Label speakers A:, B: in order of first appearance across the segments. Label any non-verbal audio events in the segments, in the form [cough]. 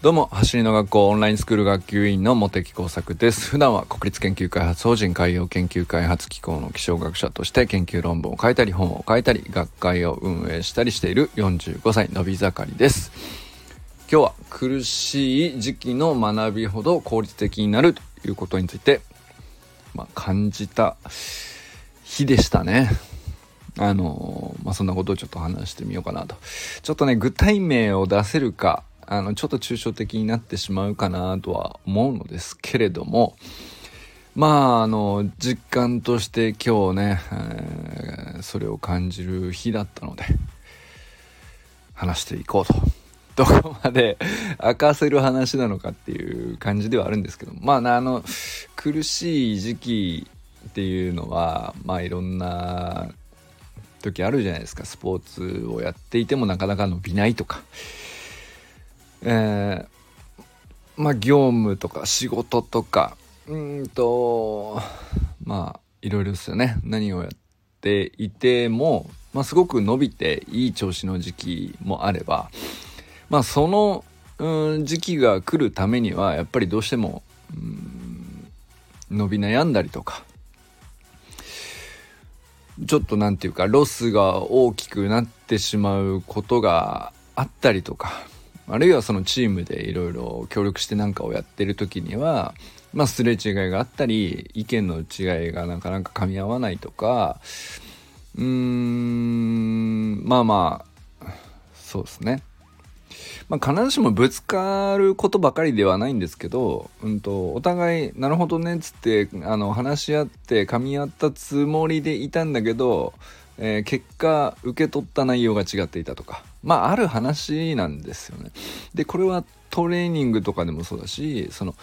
A: どうも、走りの学校オンラインスクール学級委員の茂木耕作です。普段は国立研究開発法人海洋研究開発機構の気象学者として研究論文を書いたり本を書いたり学会を運営したりしている45歳のび盛りです。今日は苦しい時期の学びほど効率的になるということについて、まあ、感じた日でしたね。あのまあ、そんなことをちょっと話してみようかなと。ちょっとね、具体名を出せるかあの、ちょっと抽象的になってしまうかなとは思うのですけれども、まあ、あの、実感として今日ね、えー、それを感じる日だったので、話していこうと。[laughs] どこまで [laughs] 明かせる話なのかっていう感じではあるんですけどまああの苦しい時期っていうのはまあいろんな時あるじゃないですか。スポーツをやっていてもなかなか伸びないとか。えー、まあ業務とか仕事とか。うんとまあいろいろですよね。何をやっていても、まあ、すごく伸びていい調子の時期もあれば。まあそのうん時期が来るためにはやっぱりどうしてもうん伸び悩んだりとか。ちょっと何て言うかロスが大きくなってしまうことがあったりとかあるいはそのチームでいろいろ協力して何かをやってる時には、まあ、すれ違いがあったり意見の違いがなかなか噛み合わないとかうーんまあまあそうですね。まあ、必ずしもぶつかることばかりではないんですけど、うんと、お互い、なるほどねっつって、あの、話し合って噛み合ったつもりでいたんだけど、えー、結果受け取った内容が違っていたとかまあある話なんですよね。でこれはトレーニングとかでもそうだしその、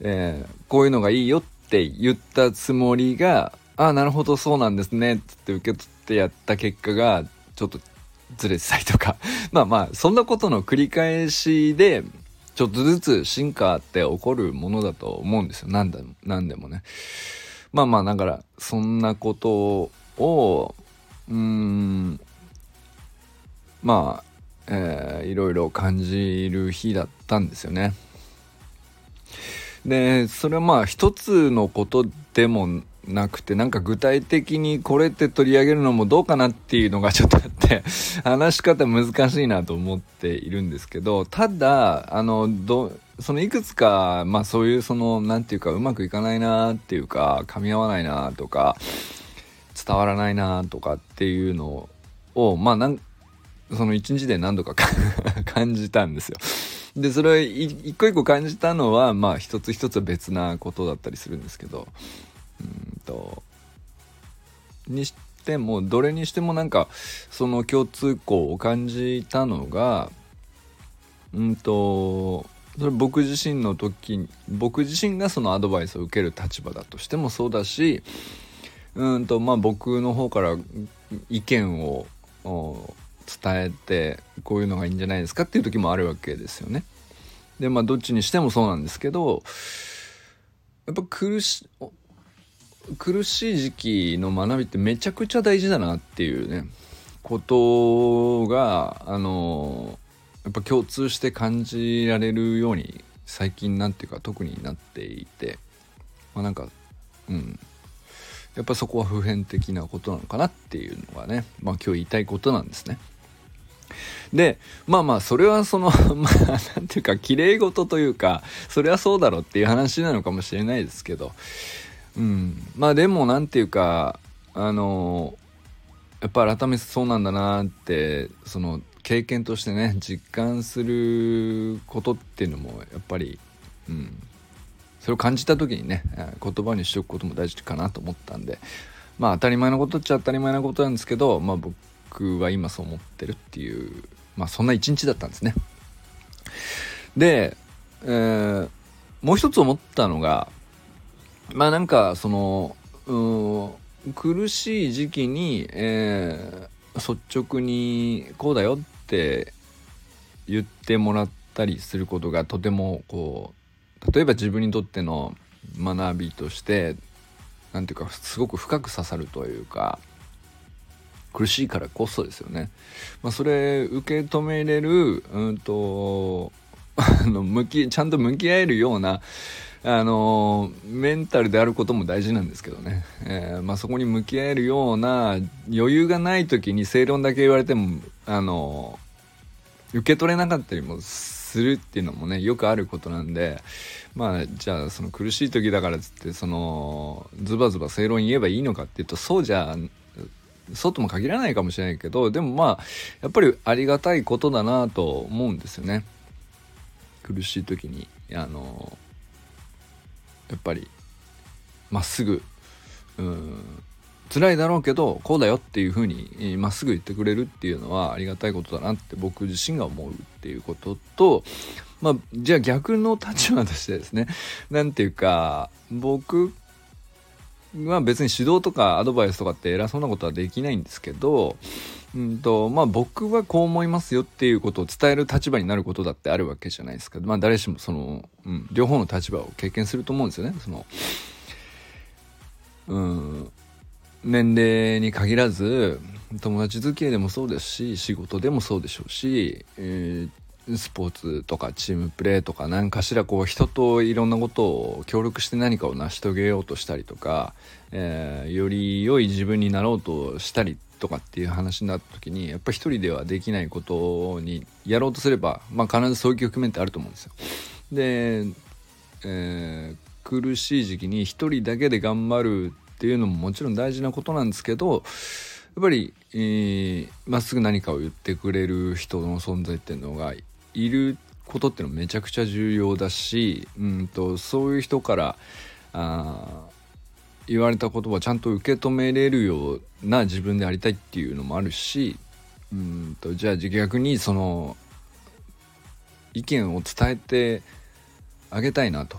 A: えー、こういうのがいいよって言ったつもりがああなるほどそうなんですねっつって受け取ってやった結果がちょっとずれてたりとか [laughs] まあまあそんなことの繰り返しでちょっとずつ進化って起こるものだと思うんですよ何でも何でもね。まあまあだからそんなことをうんまあ、えー、いろいろ感じる日だったんですよね。でそれはまあ一つのことでもなくてなんか具体的にこれって取り上げるのもどうかなっていうのがちょっとあって [laughs] 話し方難しいなと思っているんですけどただあのどそのいくつかまあそういうその何て言うかうまくいかないなっていうか噛み合わないなとか伝わらないなとかっていうのをまあなんその一日で何度か [laughs] 感じたんですよ。でそれを一個一個感じたのはまあ一つ一つ別なことだったりするんですけどうんとにしてもどれにしてもなんかその共通項を感じたのがうんとそれ僕自身の時僕自身がそのアドバイスを受ける立場だとしてもそうだしうんとまあ僕の方から意見を伝えてこういうのがいいんじゃないですかっていう時もあるわけですよね。でまあどっちにしてもそうなんですけどやっぱ苦し苦しい時期の学びってめちゃくちゃ大事だなっていうねことがあのやっぱ共通して感じられるように最近なんていうか特になっていてまあなんかうんやっぱそこは普遍的なことなのかなっていうのがね、まあ今日言いたいことなんですね。で、まあまあ、それはその、[laughs] まあ、なんていうか、綺麗事というか、それはそうだろうっていう話なのかもしれないですけど、うん。まあでも、なんていうか、あの、やっぱ改めてそうなんだなって、その、経験としてね、実感することっていうのも、やっぱり、うん、それを感じた時にね言葉にしておくことも大事かなと思ったんで。まあ当たり前のことっちゃ当たり前なことなんですけどまあ僕は今そう思ってるっていうまあそんな一日だったんですね。で、えー、もう一つ思ったのがまあなんかその苦しい時期に、えー、率直にこうだよって言ってもらったりすることがとてもこう例えば自分にとっての学びとして何ていうかすごく深く刺さるというか苦しいからこそですよね。まあ、それ受け止めれる、うんと、[laughs] あの、向き、ちゃんと向き合えるような、あのメンタルであることも大事なんですけどね、えー、まあ、そこに向き合えるような余裕がない時に正論だけ言われても、あの受け取れなかったりもするっていうのもねよくあることなんでまあじゃあその苦しい時だからっつってそのズバズバ正論言えばいいのかっていうとそうじゃそうとも限らないかもしれないけどでもまあやっぱりありがたいことだなと思うんですよね。苦しい時にあのやっぱりまっすぐ。うん。辛いだろうけどこうだよっていうふうにまっすぐ言ってくれるっていうのはありがたいことだなって僕自身が思うっていうこととまあじゃあ逆の立場としてですね [laughs] 何ていうか僕は別に指導とかアドバイスとかって偉そうなことはできないんですけどうんとまあ僕はこう思いますよっていうことを伝える立場になることだってあるわけじゃないですか。まあ誰しもその、うん、両方の立場を経験すると思うんですよね。そのうん年齢に限らず友達付き合いでもそうですし仕事でもそうでしょうし、えー、スポーツとかチームプレーとか何かしらこう人といろんなことを協力して何かを成し遂げようとしたりとか、えー、より良い自分になろうとしたりとかっていう話になった時にやっぱり一人ではできないことにやろうとすれば、まあ、必ずそういう局面ってあると思うんですよ。で、えー、苦しい時期に一人だけで頑張るっていうのももちろん大事なことなんですけどやっぱりま、えー、っすぐ何かを言ってくれる人の存在っていうのがいることっていうのめちゃくちゃ重要だし、うんと、そういう人からあ言われた言葉をちゃんと受け止めれるような自分でありたいっていうのもあるしうんとじゃあ逆にその意見を伝えてあげたいなと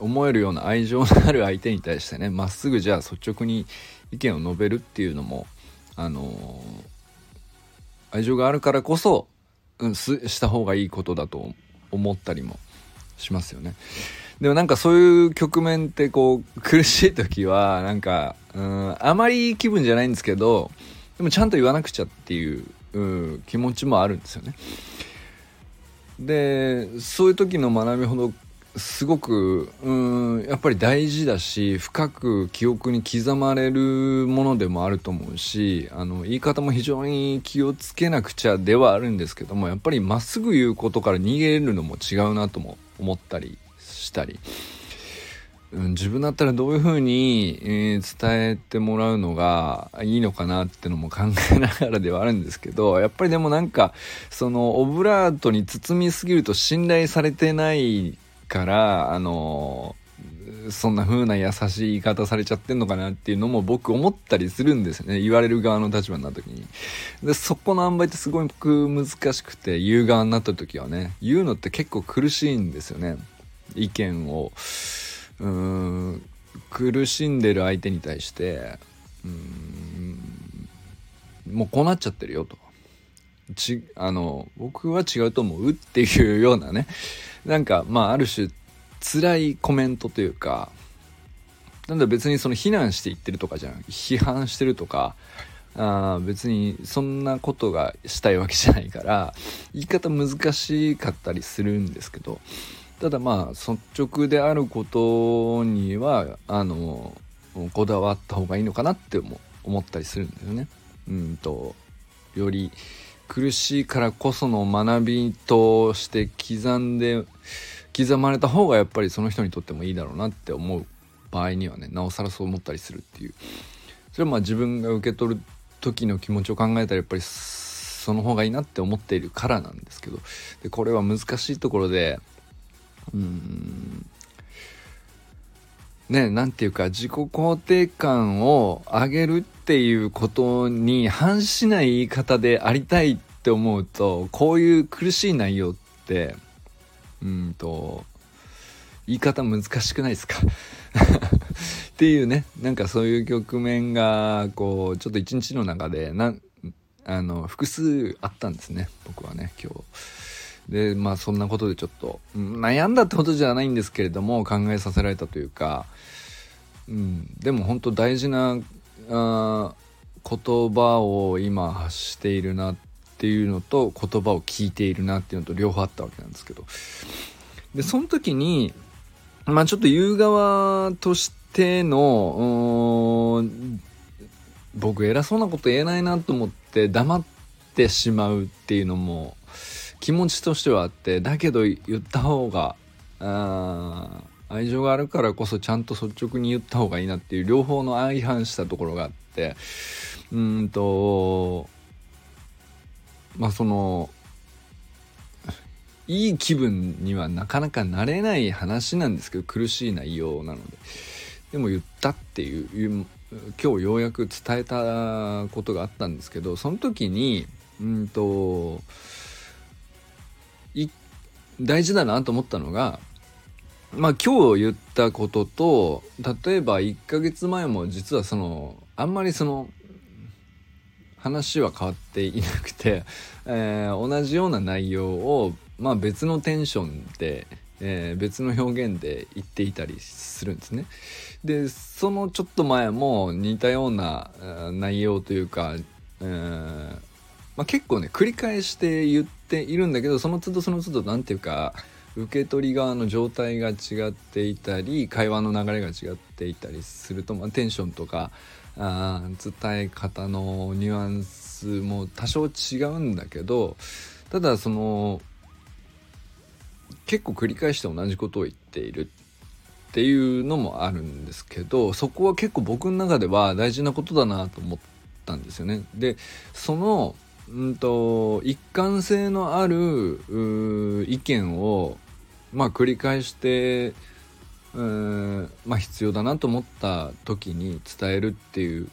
A: 思えるような愛情のある相手に対してねまっすぐじゃあ率直に意見を述べるっていうのもあのー、愛情があるからこそ、うん、すした方がいいことだと思ったりもしますよね。でもなんかそういう局面ってこう [laughs] 苦しい時はなんかうんあまりいい気分じゃないんですけどでもちゃんと言わなくちゃっていう、う、気持ちもあるんですよね。でそういう時の学びほどすごくうんやっぱり大事だし深く記憶に刻まれるものでもあると思うしあの言い方も非常に気をつけなくちゃではあるんですけどもやっぱりまっすぐ言うことから逃げるのも違うなとも思ったりしたり、うん、自分だったらどういうふうに、えー、伝えてもらうのがいいのかなってのも考えながらではあるんですけどやっぱりでもなんかそのオブラートに包みすぎると信頼されてないからあのそんな風な優しい言い方されちゃってんのかなっていうのも僕思ったりするんですよね。言われる側の立場になった時に。でそこの塩梅ってすごく難しくて言う側になった時はね言うのって結構苦しいんですよね。意見をうーん苦しんでる相手に対してうんもうこうなっちゃってるよと。ちあの僕は違うと思うっていうようなね。なんかまあある種辛いコメントというかなんだ別にその非難して言ってるとかじゃん。批判してるとかあ別にそんなことがしたいわけじゃないから言い方難しかったりするんですけど。ただまあ率直であることにはあのこだわった方がいいのかなって思ったりするんだよね。うんとより苦しいからこその学びとして刻んで刻まれた方がやっぱりその人にとってもいいだろうなって思う場合にはねなおさらそう思ったりするっていうそれはまあ自分が受け取る時の気持ちを考えたらやっぱりその方がいいなって思っているからなんですけどでこれは難しいところでうんね、なんていうか自己肯定感を上げるっていうことに反しない言い方でありたいって思うとこういう苦しい内容ってうんと言い方難しくないですか？[laughs] っていうねなんかそういう局面がこうちょっと一日の中でなあの複数あったんですね僕はね今日。でまあそんなことでちょっと悩んだってことじゃないんですけれども考えさせられたというか、うん、でも本当大事なあ言葉を今発しているなっていうのと言葉を聞いているなっていうのと両方あったわけなんですけど。でその時にまあちょっと言う側としての僕偉そうなこと言えないなと思って黙ってしまうっていうのも気持ちとしてはあってだけど言った方が愛情があるからこそちゃんと率直に言った方がいいなっていう両方の相反したところがあってうんとまあそのいい気分にはなかなかなれない話なんですけど苦しい内容なので。でも言ったっていう今日ようやく伝えたことがあったんですけどその時にうんと大事だなと思ったのがまあ今日言ったことと例えば1ヶ月前も実はそのあんまりその話は変わっていなくて、[laughs] えー、同じような内容を、まあ、別のテンションで、えー、別の表現で言っていたりするんですね。でそのちょっと前も似たような内容というか、えーまあ、結構ね繰り返して言っているんだけどその都度その都度何ていうか受け取り側の状態が違っていたり会話の流れが違っていたりすると、まあ、テンションとかあ伝え方のニュアンスも多少違うんだけどただその結構繰り返して同じことを言っているっていうのもあるんですけどそこは結構僕の中では大事なことだなと思ったんですよね。でそのうんと一貫性のある意見をまあ繰り返してうんまあ必要だなと思った時に伝えるっていう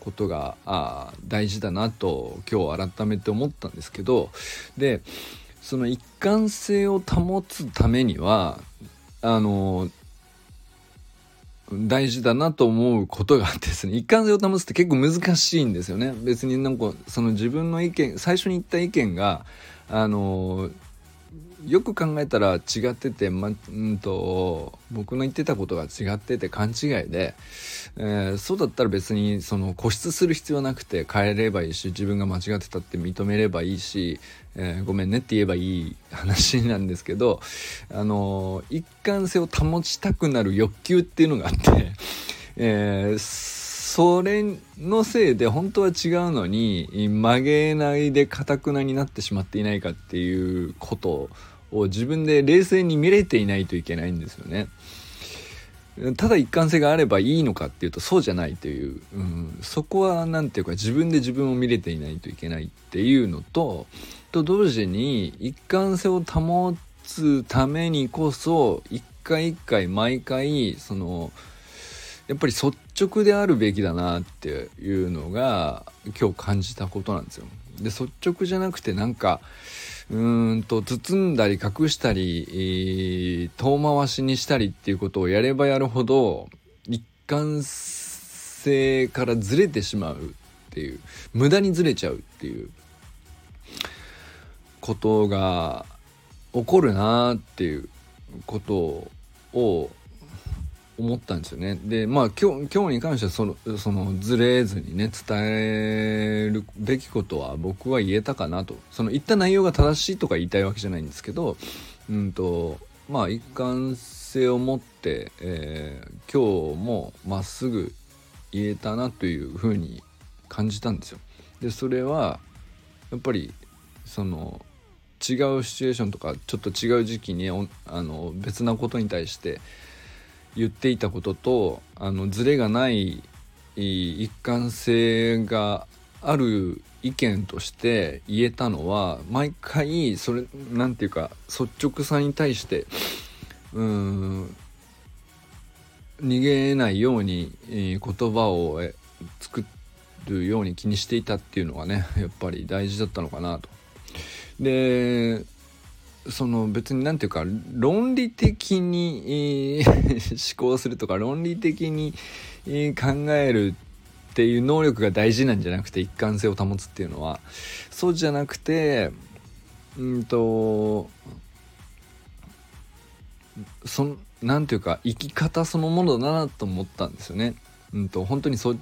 A: ことがあ大事だなと今日改めて思ったんですけどでその一貫性を保つためにはあの大事だなと思うことがですね一貫性を保つって結構難しいんですよね。別になんかその自分の意見最初に言った意見があのよく考えたら違ってて、ま、うんと僕の言ってたことが違ってて勘違いで、えー、そうだったら別にその固執する必要なくて変えればいいし自分が間違ってたって認めればいいし、えー、ごめんねって言えばいい話なんですけどあの一貫性を保ちたくなる欲求っていうのがあって、えーそれのせいで本当は違うのに曲げないでかたくなになってしまっていないかっていうことを自分で冷静に見れていないといけないんですよね。ただ一貫性があればいいのかっていうとそうじゃないという、うん、そこは何て言うか自分で自分を見れていないといけないっていうのとと同時に一貫性を保つためにこそ一回一回毎回そのやっぱり率直であるべきだなっていうのが今日感じたことなんですよ。で率直じゃなくてなんかうんと包んだり隠したり、遠回しにしたりっていうことをやればやるほど一貫性からずれてしまうっていう無駄にずれちゃうっていうことが起こるなっていうことを思ったんですよね。でまあ今日今日に関してはそのそのずれずにね伝えるべきことは僕は言えたかなとその言った内容が正しいとか言いたいわけじゃないんですけどうんとまあ一貫性を持って、えー、今日もまっすぐ言えたなというふうに感じたんですよ。でそれはやっぱりその違うシチュエーションとかちょっと違う時期にあの別なことに対して言っていたこととあのズレがない一貫性がある意見として言えたのは毎回それなんていうか率直さに対してうん逃げないように言葉を作るように気にしていたっていうのがねやっぱり大事だったのかなと。でその別に何て言うか論理的に、[laughs] 思考するとか論理的に、考えるっていう能力が大事なんじゃなくて一貫性を保つっていうのはそうじゃなくてうんとそなんていうか生き方そのものだなと思ったんですよね。うんと本当に率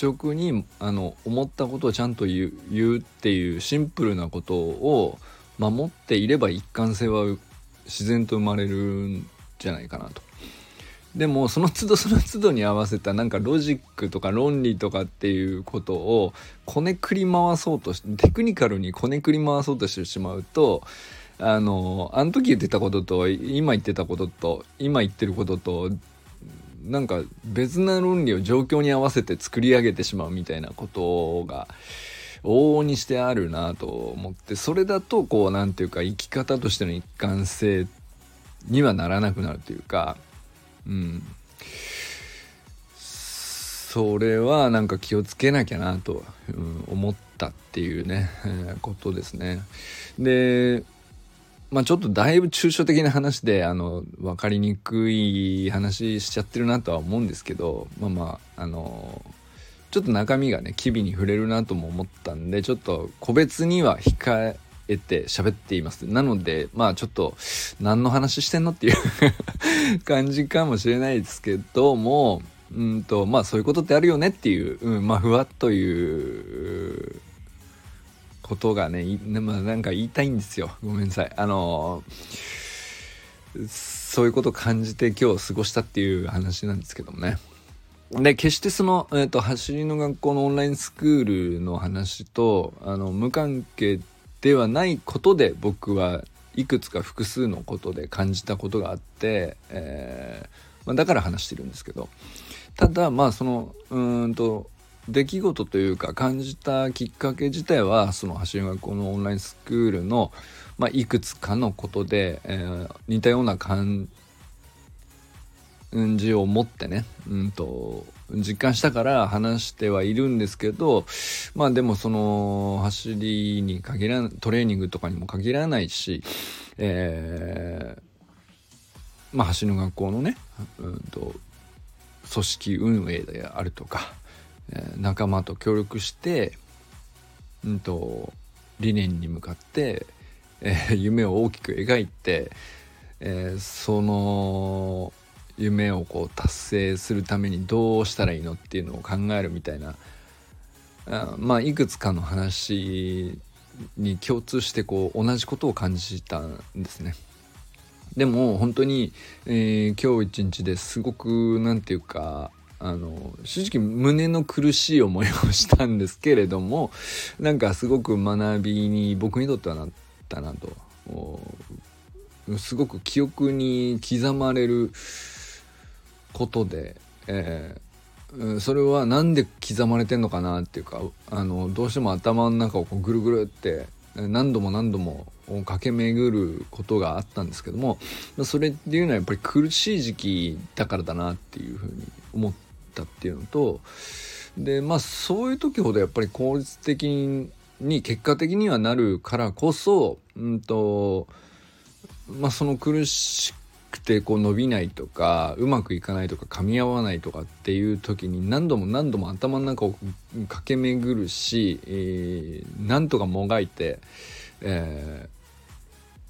A: 直にあの思ったことをちゃんと言う言うっていうシンプルなことを守っていれば一貫性は自然と生まれるんじゃないかなと。でもその都度その都度に合わせたなんかロジックとか論理とかっていうことをこねくり回そうとしてテクニカルにこねくり回そうとしてしまうとあのあの時言ってたことと今言ってたことと今言ってることとなんか別な論理を状況に合わせて作り上げてしまうみたいなことが往々にしてあるなと思ってそれだとこう何て言うか生き方としての一貫性にはならなくなるというかうんそれはなんか気をつけなきゃなと、うん、思ったっていうね、え、ことですね。でまあちょっとだいぶ抽象的な話であの分かりにくい話しちゃってるなとは思うんですけどまあまああのちょっと中身がね機微に触れるなとも思ったんでちょっと個別には控えて喋っています。なのでまあちょっと何の話してんのっていう [laughs] 感じかもしれないですけどもうんとまあそういうことってあるよねっていう、うん、まあふわっということがねまあ、なんか言いたいんですよ。ごめんなさい。あのそういうことを感じて今日過ごしたっていう話なんですけどもね。で、決してその、えっ、ー、と、走りの学校のオンラインスクールの話と、あの、無関係ではないことで僕はいくつか複数のことで感じたことがあって、えー、まあ、だから話してるんですけど、ただ、まあ、その、うんと、出来事というか感じたきっかけ自体はその走り学校のオンラインスクールの、まあ、いくつかのことで、えー、似たような感うんじを持ってね、うんと、実感したから話してはいるんですけど、まあでもその走りに限らトレーニングとかにも限らないし、えー、まあ走る学校のね、うんと、組織運営であるとか、え、仲間と協力して、うんと、理念に向かって、えー、夢を大きく描いて、えー、その夢をこう達成するためにどうしたらいいのっていうのを考えるみたいなあまあいくつかの話に共通してこう同じことを感じたんですね。でも本当に、えー、今日一日ですごく何て言うかあの正直胸の苦しい思いをしたんですけれどもなんかすごく学びに僕にとってはなったなとすごく記憶に刻まれることで、えー、それは何で刻まれてんのかなっていうかあのどうしても頭の中をこうぐるぐるって何度も何度も駆け巡ることがあったんですけどもそれっていうのはやっぱり苦しい時期だからだなっていうふうに思ったっていうのとでまあそういう時ほどやっぱり効率的に結果的にはなるからこそうんとまあその苦しくてこう伸びないとかうまくいかないとか噛み合わないとかっていう時に何度も何度も頭の中を駆け巡るし、えー、なんとかもがいて、え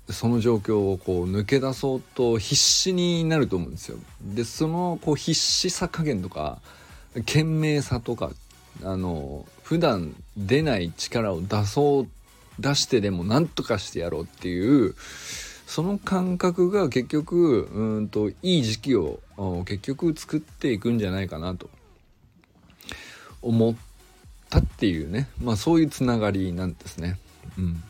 A: ー、その状況をこう抜け出そうと必死になると思うんですよ。でそのこう必死さ加減とか懸命さとかあの普段出ない力を出そう出してでも何とかしてやろうっていうその感覚が結局うんといい時期を結局作っていくんじゃないかなと。思ったっていうね。まあそういうつながりなんですね。うん、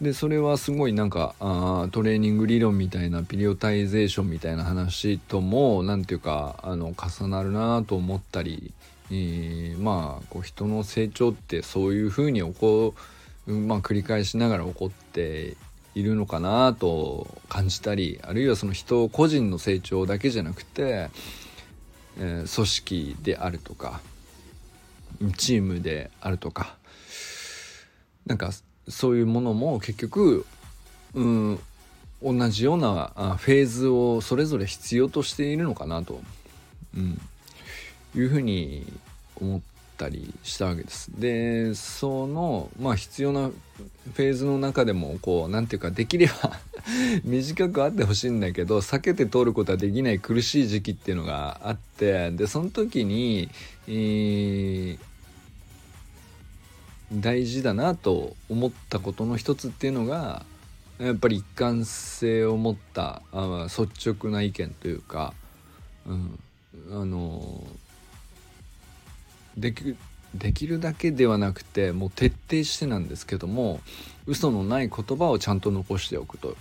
A: でそれはすごいなんかあトレーニング理論みたいなピリオタイゼーションみたいな話とも何ていうかあの重なるなと思ったり、えー、まあこう人の成長ってそういうふうに起こまあ、繰り返しながら起こっているのかなと感じたりあるいはその人個人の成長だけじゃなくて、えー、組織であるとかチームであるとかなんかそういうものも結局うん同じようなフェーズをそれぞれ必要としているのかなと、うん、いうふうに思ったりしたわけです。でそのまあ必要なフェーズの中でもこう何て言うかできれば [laughs] 短くあってほしいんだけど避けて通ることはできない苦しい時期っていうのがあってでその時に、えー、大事だなと思ったことの一つっていうのがやっぱり一貫性を持ったあ率直な意見というか、うん、あのできできるだけではなくてもう徹底してなんですけども嘘のない言葉をちゃんと残しておくと。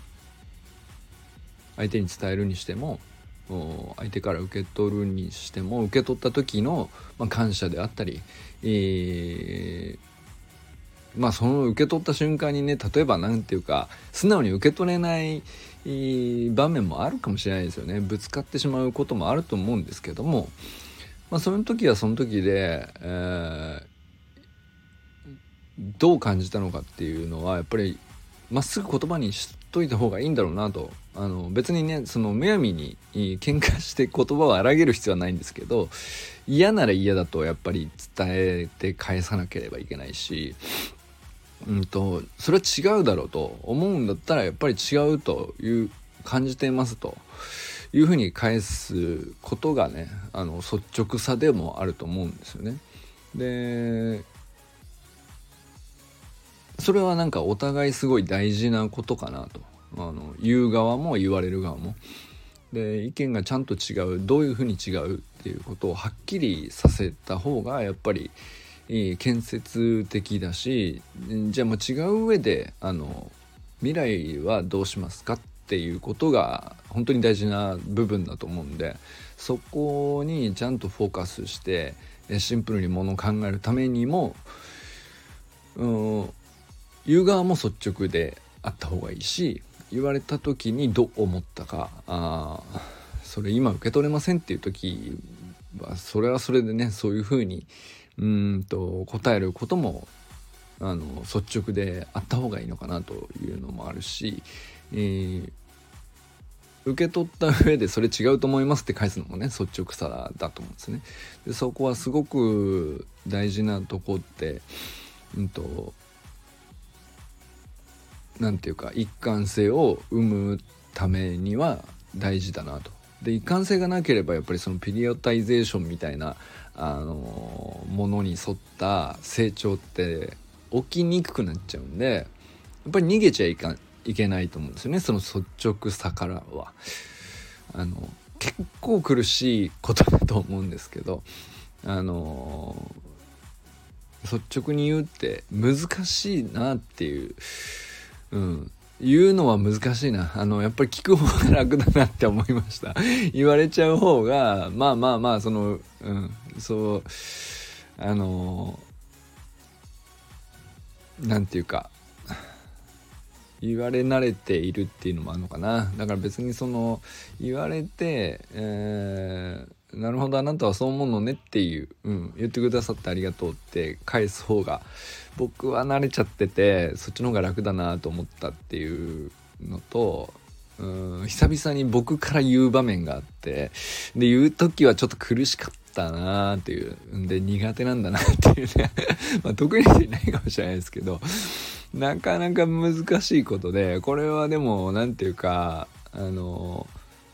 A: 相手に伝えるにしても相手から受け取るにしても受け取った時の、まあ、感謝であったり、えー、まあその受け取った瞬間にね例えば何て言うか素直に受け取れない場面もあるかもしれないですよね。ぶつかってしまうこともあると思うんですけどもまあ、その時はその時で、えー、どう感じたのかっていうのはやっぱりまっすぐ言葉にしといた方がいいんだろうなとあの別にねそのむやみに喧嘩して言葉を荒げる必要はないんですけど嫌なら嫌だとやっぱり伝えて返さなければいけないし、うんと、それは違うだろうと思うんだったらやっぱり違うという感じていますと。いうふうに返すことがねあの率直さでもあると思うんですよね。でそれはなんかお互いすごい大事なことかなとあの言う側も言われる側も。で意見がちゃんと違うどういうふうに違うっていうことをはっきりさせた方がやっぱり建設的だしじゃあもう違う上であの未来はどうしますかっっていうことが本当に大事な部分だと思うんでそこにちゃんとフォーカスしてシンプルにものを考えるためにもうん言う側も率直であった方がいいし言われた時にどう思ったかあそれ今受け取れませんっていう時はそれはそれでねそういうふうにうんと答えることもあの率直であった方がいいのかなというのもあるしえー、受け取った上でそれ違うと思いますって返すのもね率直さだと思うんですね。でそこはすごく大事なとこって、うんと、なんていうか一貫性を生むためには大事だなと。で一貫性がなければやっぱりそのピリオタイゼーションみたいなあのものに沿った成長って起きにくくなっちゃうんでやっぱり逃げちゃいかんいけないと思うんですよね。その率直さからは。あの結構苦しいことだと思うんですけどあの率直に言うって難しいなっていう、うん、言うのは難しいな。あのやっぱり聞く方が楽だなって思いました。[laughs] 言われちゃう方がまあまあまあそのうん。そうあのなんていうか言われ慣れているっていうのもあるのかな。だから別にその言われて、えー、なるほどあなたはそう思うのねっていう、うん、言ってくださってありがとうって返す方が僕は慣れちゃっててそっちの方が楽だなと思ったっていうのとうん久々に僕から言う場面があってで言う時はちょっと苦しかったなーっていうんで苦手なんだなっていうね。[laughs] まあ得意な人いないかもしれないですけど。なかなか難しいことで、これはでも、何て言うか、あの、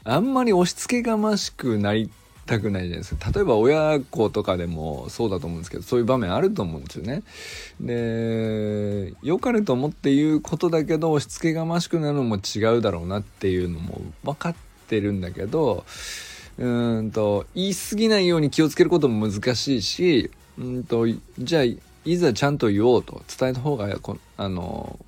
A: あんまり押し付けがましくなりたくないじゃないですか。例えば親子とかでもそうだと思うんですけど、そういう場面あると思うんですよね。で、良かれと思って言うことだけど、押し付けがましくなるのも違うだろうなっていうのも分かってるんだけど、うんと、言い過ぎないように気をつけることも難しいし、うんと、じゃあ、いざちゃんと言おうと伝えた方があの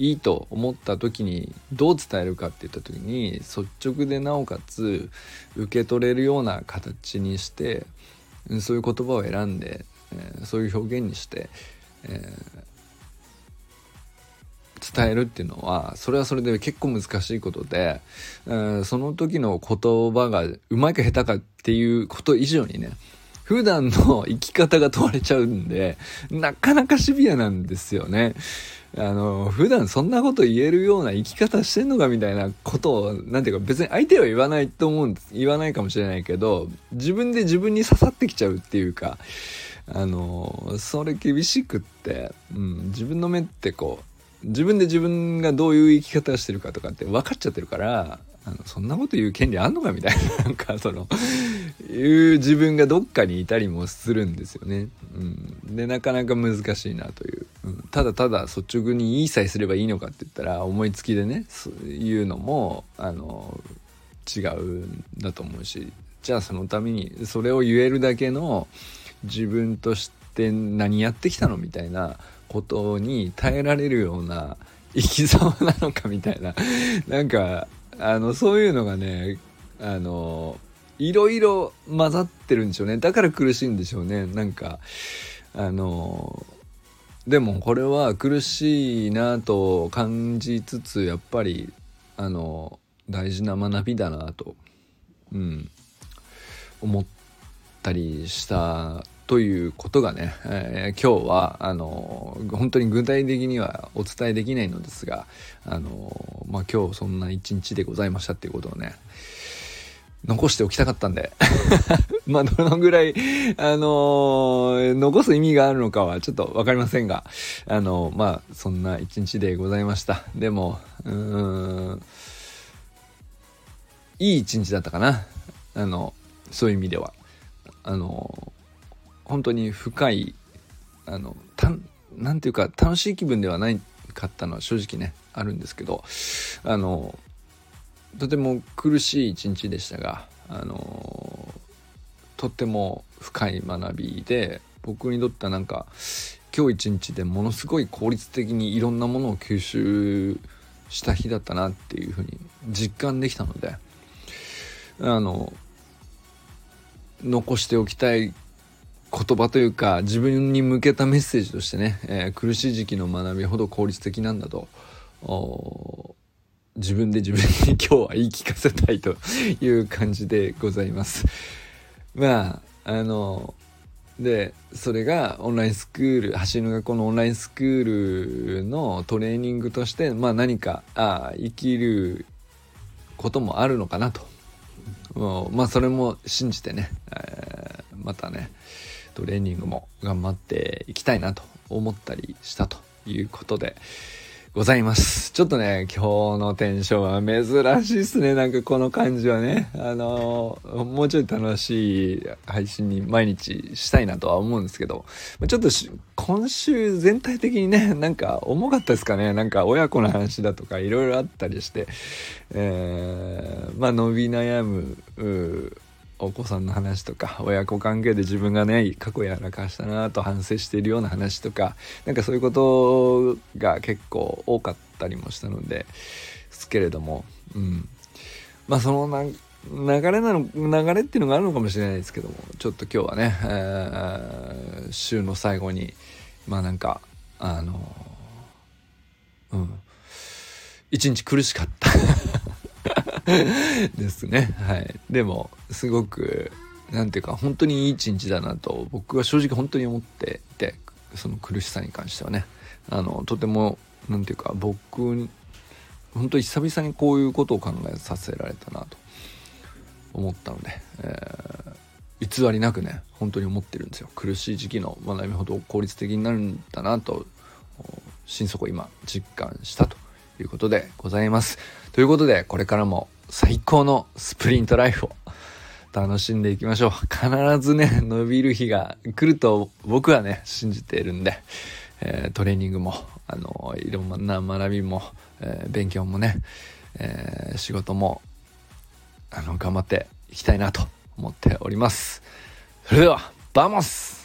A: いいと思った時にどう伝えるかって言った時に率直でなおかつ受け取れるような形にしてそういう言葉を選んで、え、そういう表現にして、え、伝えるっていうのはそれはそれで結構難しいことで、え、その時の言葉がうまいか下手かっていうこと以上にね普段の生き方が問われちゃうんで、なかなかシビアなんですよね。あの、普段そんなこと言えるような生き方してんのかみたいなことを、なんていうか別に相手は言わないと思うんです。言わないかもしれないけど、自分で自分に刺さってきちゃうっていうか、あの、それ厳しくって、うん、自分の目ってこう自分で自分がどういう生き方をしてるかとかって分かっちゃってるからあのそんなこと言う権利あんのかみたいな [laughs] なんかそのいう自分がどっかにいたりもするんですよね。うん、でなかなか難しいなという、うん、ただただ率直に言いさえすればいいのかって言ったら思いつきでねそういうのもあの違うんだと思うしじゃあそのためにそれを言えるだけの自分として何やってきたのみたいなことに耐えられるような生き様なのかみたいな。なんかあのそういうのがねあのいろいろ混ざってるんでしょうね。だから苦しいんでしょうね。なんかあのでもこれは苦しいなと感じつつやっぱりあの大事な学びだなと、うん、思ったりしたということがね、えー、今日はあの本当に具体的にはお伝えできないのですがあの、まあ、今日そんな一日でございましたっていうことをね残しておきたかったんで [laughs] まあどのぐらいあのー、残す意味があるのかはちょっと分かりませんがあのまあそんな一日でございました。でもうんいい一日だったかな。あのそういう意味では。あの本当に深いあのたなんていうか楽しい気分ではないかったのは正直ねあるんですけどあのとても苦しい一日でしたがあのとっても深い学びで僕にとってはなんか今日一日でものすごい効率的にいろんなものを吸収した日だったなっていうふうに実感できたのであの残しておきたい言葉というか自分に向けたメッセージとしてね、えー、苦しい時期の学びほど効率的なんだと自分で自分に今日は言い聞かせたいという感じでございます。まああのでそれがオンラインスクール走りの学校のオンラインスクールのトレーニングとして、まあ、何かあ生きることもあるのかなとまあそれも信じてね、えー、またねトレーニングも頑張っていきたいなと思ったりしたということでございます。ちょっとね、今日のテンションは珍しいっすね。なんかこの感じはね。あの、もうちょい楽しい配信に毎日したいなとは思うんですけど、ちょっと今週全体的にね、なんか重かったですかね。なんか親子の話だとかいろいろあったりして、えー、まあ伸び悩む、お子さんの話とか親子関係で自分がね過去やらかしたなと反省しているような話とかなんかそういうことが結構多かったりもしたのですけれども、うん、まあその流れなの流れっていうのがあるのかもしれないですけどもちょっと今日はね、えー、週の最後にまあなんかあのうん。一日苦しかった。[laughs] ですね。はい。でも、すごく、なんていうか、本当にいい一日だなと、僕は正直本当に思っていて、その苦しさに関してはね。あの、とても、なんていうか、僕、本当に久々にこういうことを考えさせられたなと思ったので、えー、偽りなくね、本当に思ってるんですよ。苦しい時期の学びほど効率的になるんだなと、心底今実感したということでございます。ということで、これからも最高のスプリントライフを楽しんでいきましょう。必ずね、伸びる日が来ると僕はね、信じているんで、えー、トレーニングも、あの、いろんな学びも、えー、勉強もね、えー、仕事も、あの、頑張っていきたいなと思っております。それでは、バモス